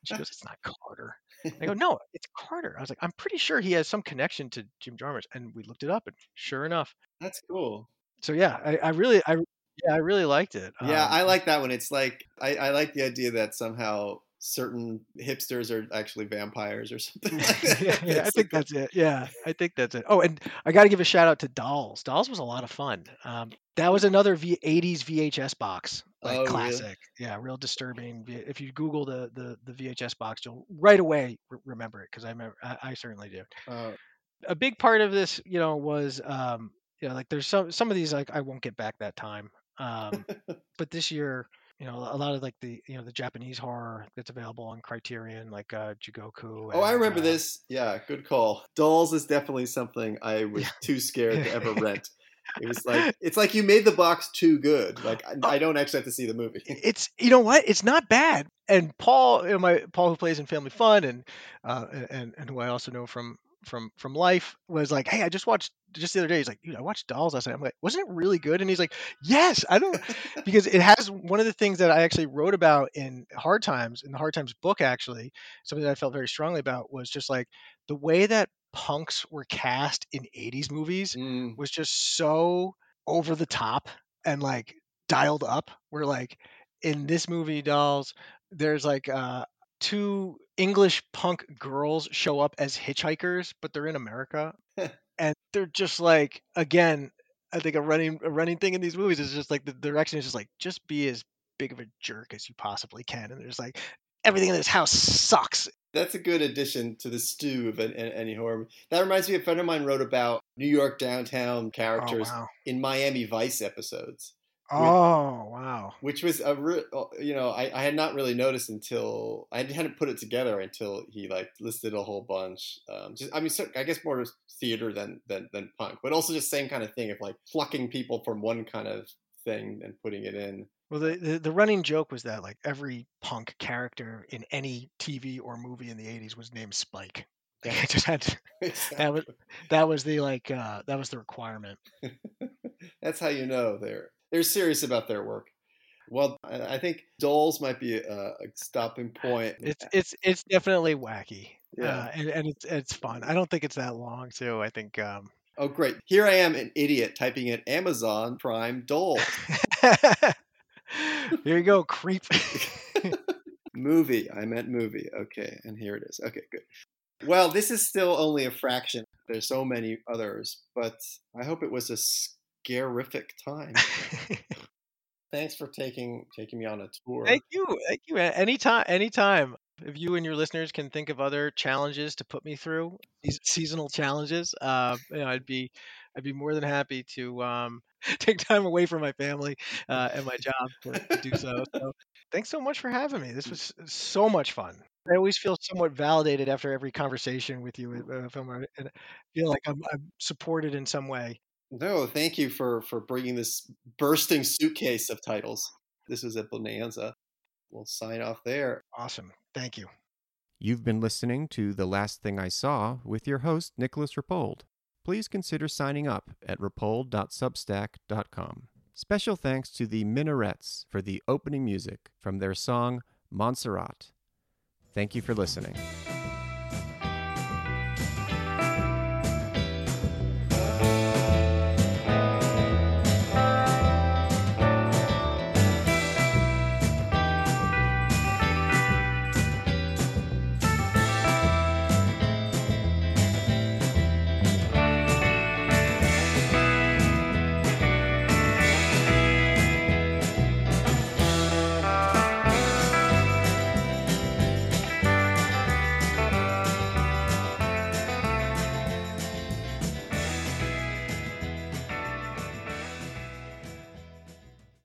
and she goes, "It's not Carter." I go, "No, it's Carter." I was like, "I'm pretty sure he has some connection to Jim Jarmusch," and we looked it up, and sure enough. That's cool. So yeah, I, I really, I yeah, I really liked it. Yeah, Um, I like that one. It's like I, I like the idea that somehow certain hipsters are actually vampires or something like that. yeah, yeah, I think that's it. Yeah, I think that's it. Oh, and I got to give a shout out to Dolls. Dolls was a lot of fun. Um, that was another v- 80s VHS box, like Oh, classic. Yeah, real disturbing. If you Google the the, the VHS box, you'll right away re- remember it because I remember I, I certainly do. uh, A big part of this, you know, was um, you know, like there's some some of these like I won't get back that time. Um, but this year, you know, a lot of like the you know the Japanese horror that's available on Criterion, like uh, Jigoku. oh, I remember uh, this. Yeah, good call. Dolls is definitely something I was too scared to ever rent. It was like it's like you made the box too good. Like I, I don't actually have to see the movie. it's you know what it's not bad and paul you know, my paul who plays in family fun and uh and and who i also know from from from life was like hey i just watched just the other day he's like dude i watched dolls last night. I'm like wasn't it really good? And he's like yes i don't because it has one of the things that i actually wrote about in hard times in the hard times book actually something that i felt very strongly about was just like the way that punks were cast in 80s movies Mm, was just so over the top and like dialed up. Where like in this movie, dolls, there's like uh, two English punk girls show up as hitchhikers, but they're in America, and they're just like again. I think a running a running thing in these movies is just like the direction is just like just be as big of a jerk as you possibly can, and there's like everything in this house sucks. That's a good addition to the stew of an, an, any horror. That reminds me, a friend of mine wrote about New York downtown oh, characters Oh wow! in Miami Vice episodes. Oh wow! which was a re- you know I, I had not really noticed until I hadn't put it together until he like listed a whole bunch. Um, just I mean, so, I guess more theater than, than than punk, but also just same kind of thing of like plucking people from one kind of thing and putting it in. Well, the, the the running joke was that like every punk character in any TV or movie in the '80s was named Spike. I just had to, that was that was the like uh, that was the requirement. That's how you know they're they're serious about their work. Well, I think Dolls might be a, a stopping point. It's it's it's definitely wacky. Yeah. Uh, and, and it's it's fun. I don't think it's that long too. I think um Oh, great! Here I am, an idiot, typing in Amazon Prime Dolls. Here you go, creep. movie. I meant movie. Okay, and here it is. Okay, good. Well, this is still only a fraction. There's so many others, but I hope it was a scarific time. Thanks for taking taking me on a tour. Thank you. Thank you. Anytime anytime. If you and your listeners can think of other challenges to put me through, these seasonal challenges, uh, you know, I'd be I'd be more than happy to um, take time away from my family uh, and my job to, to do so. So thanks so much for having me. This was so much fun. I always feel somewhat validated after every conversation with you, uh, Film, and I feel like I'm, I'm supported in some way. No, thank you for for bringing this bursting suitcase of titles. This was a bonanza. We'll sign off there. Awesome. Thank you. You've been listening to The Last Thing I Saw with your host, Nicolas Rapold. Please consider signing up at rapold.substack.com. Special thanks to the Minarets for the opening music from their song Monserrate. Thank you for listening.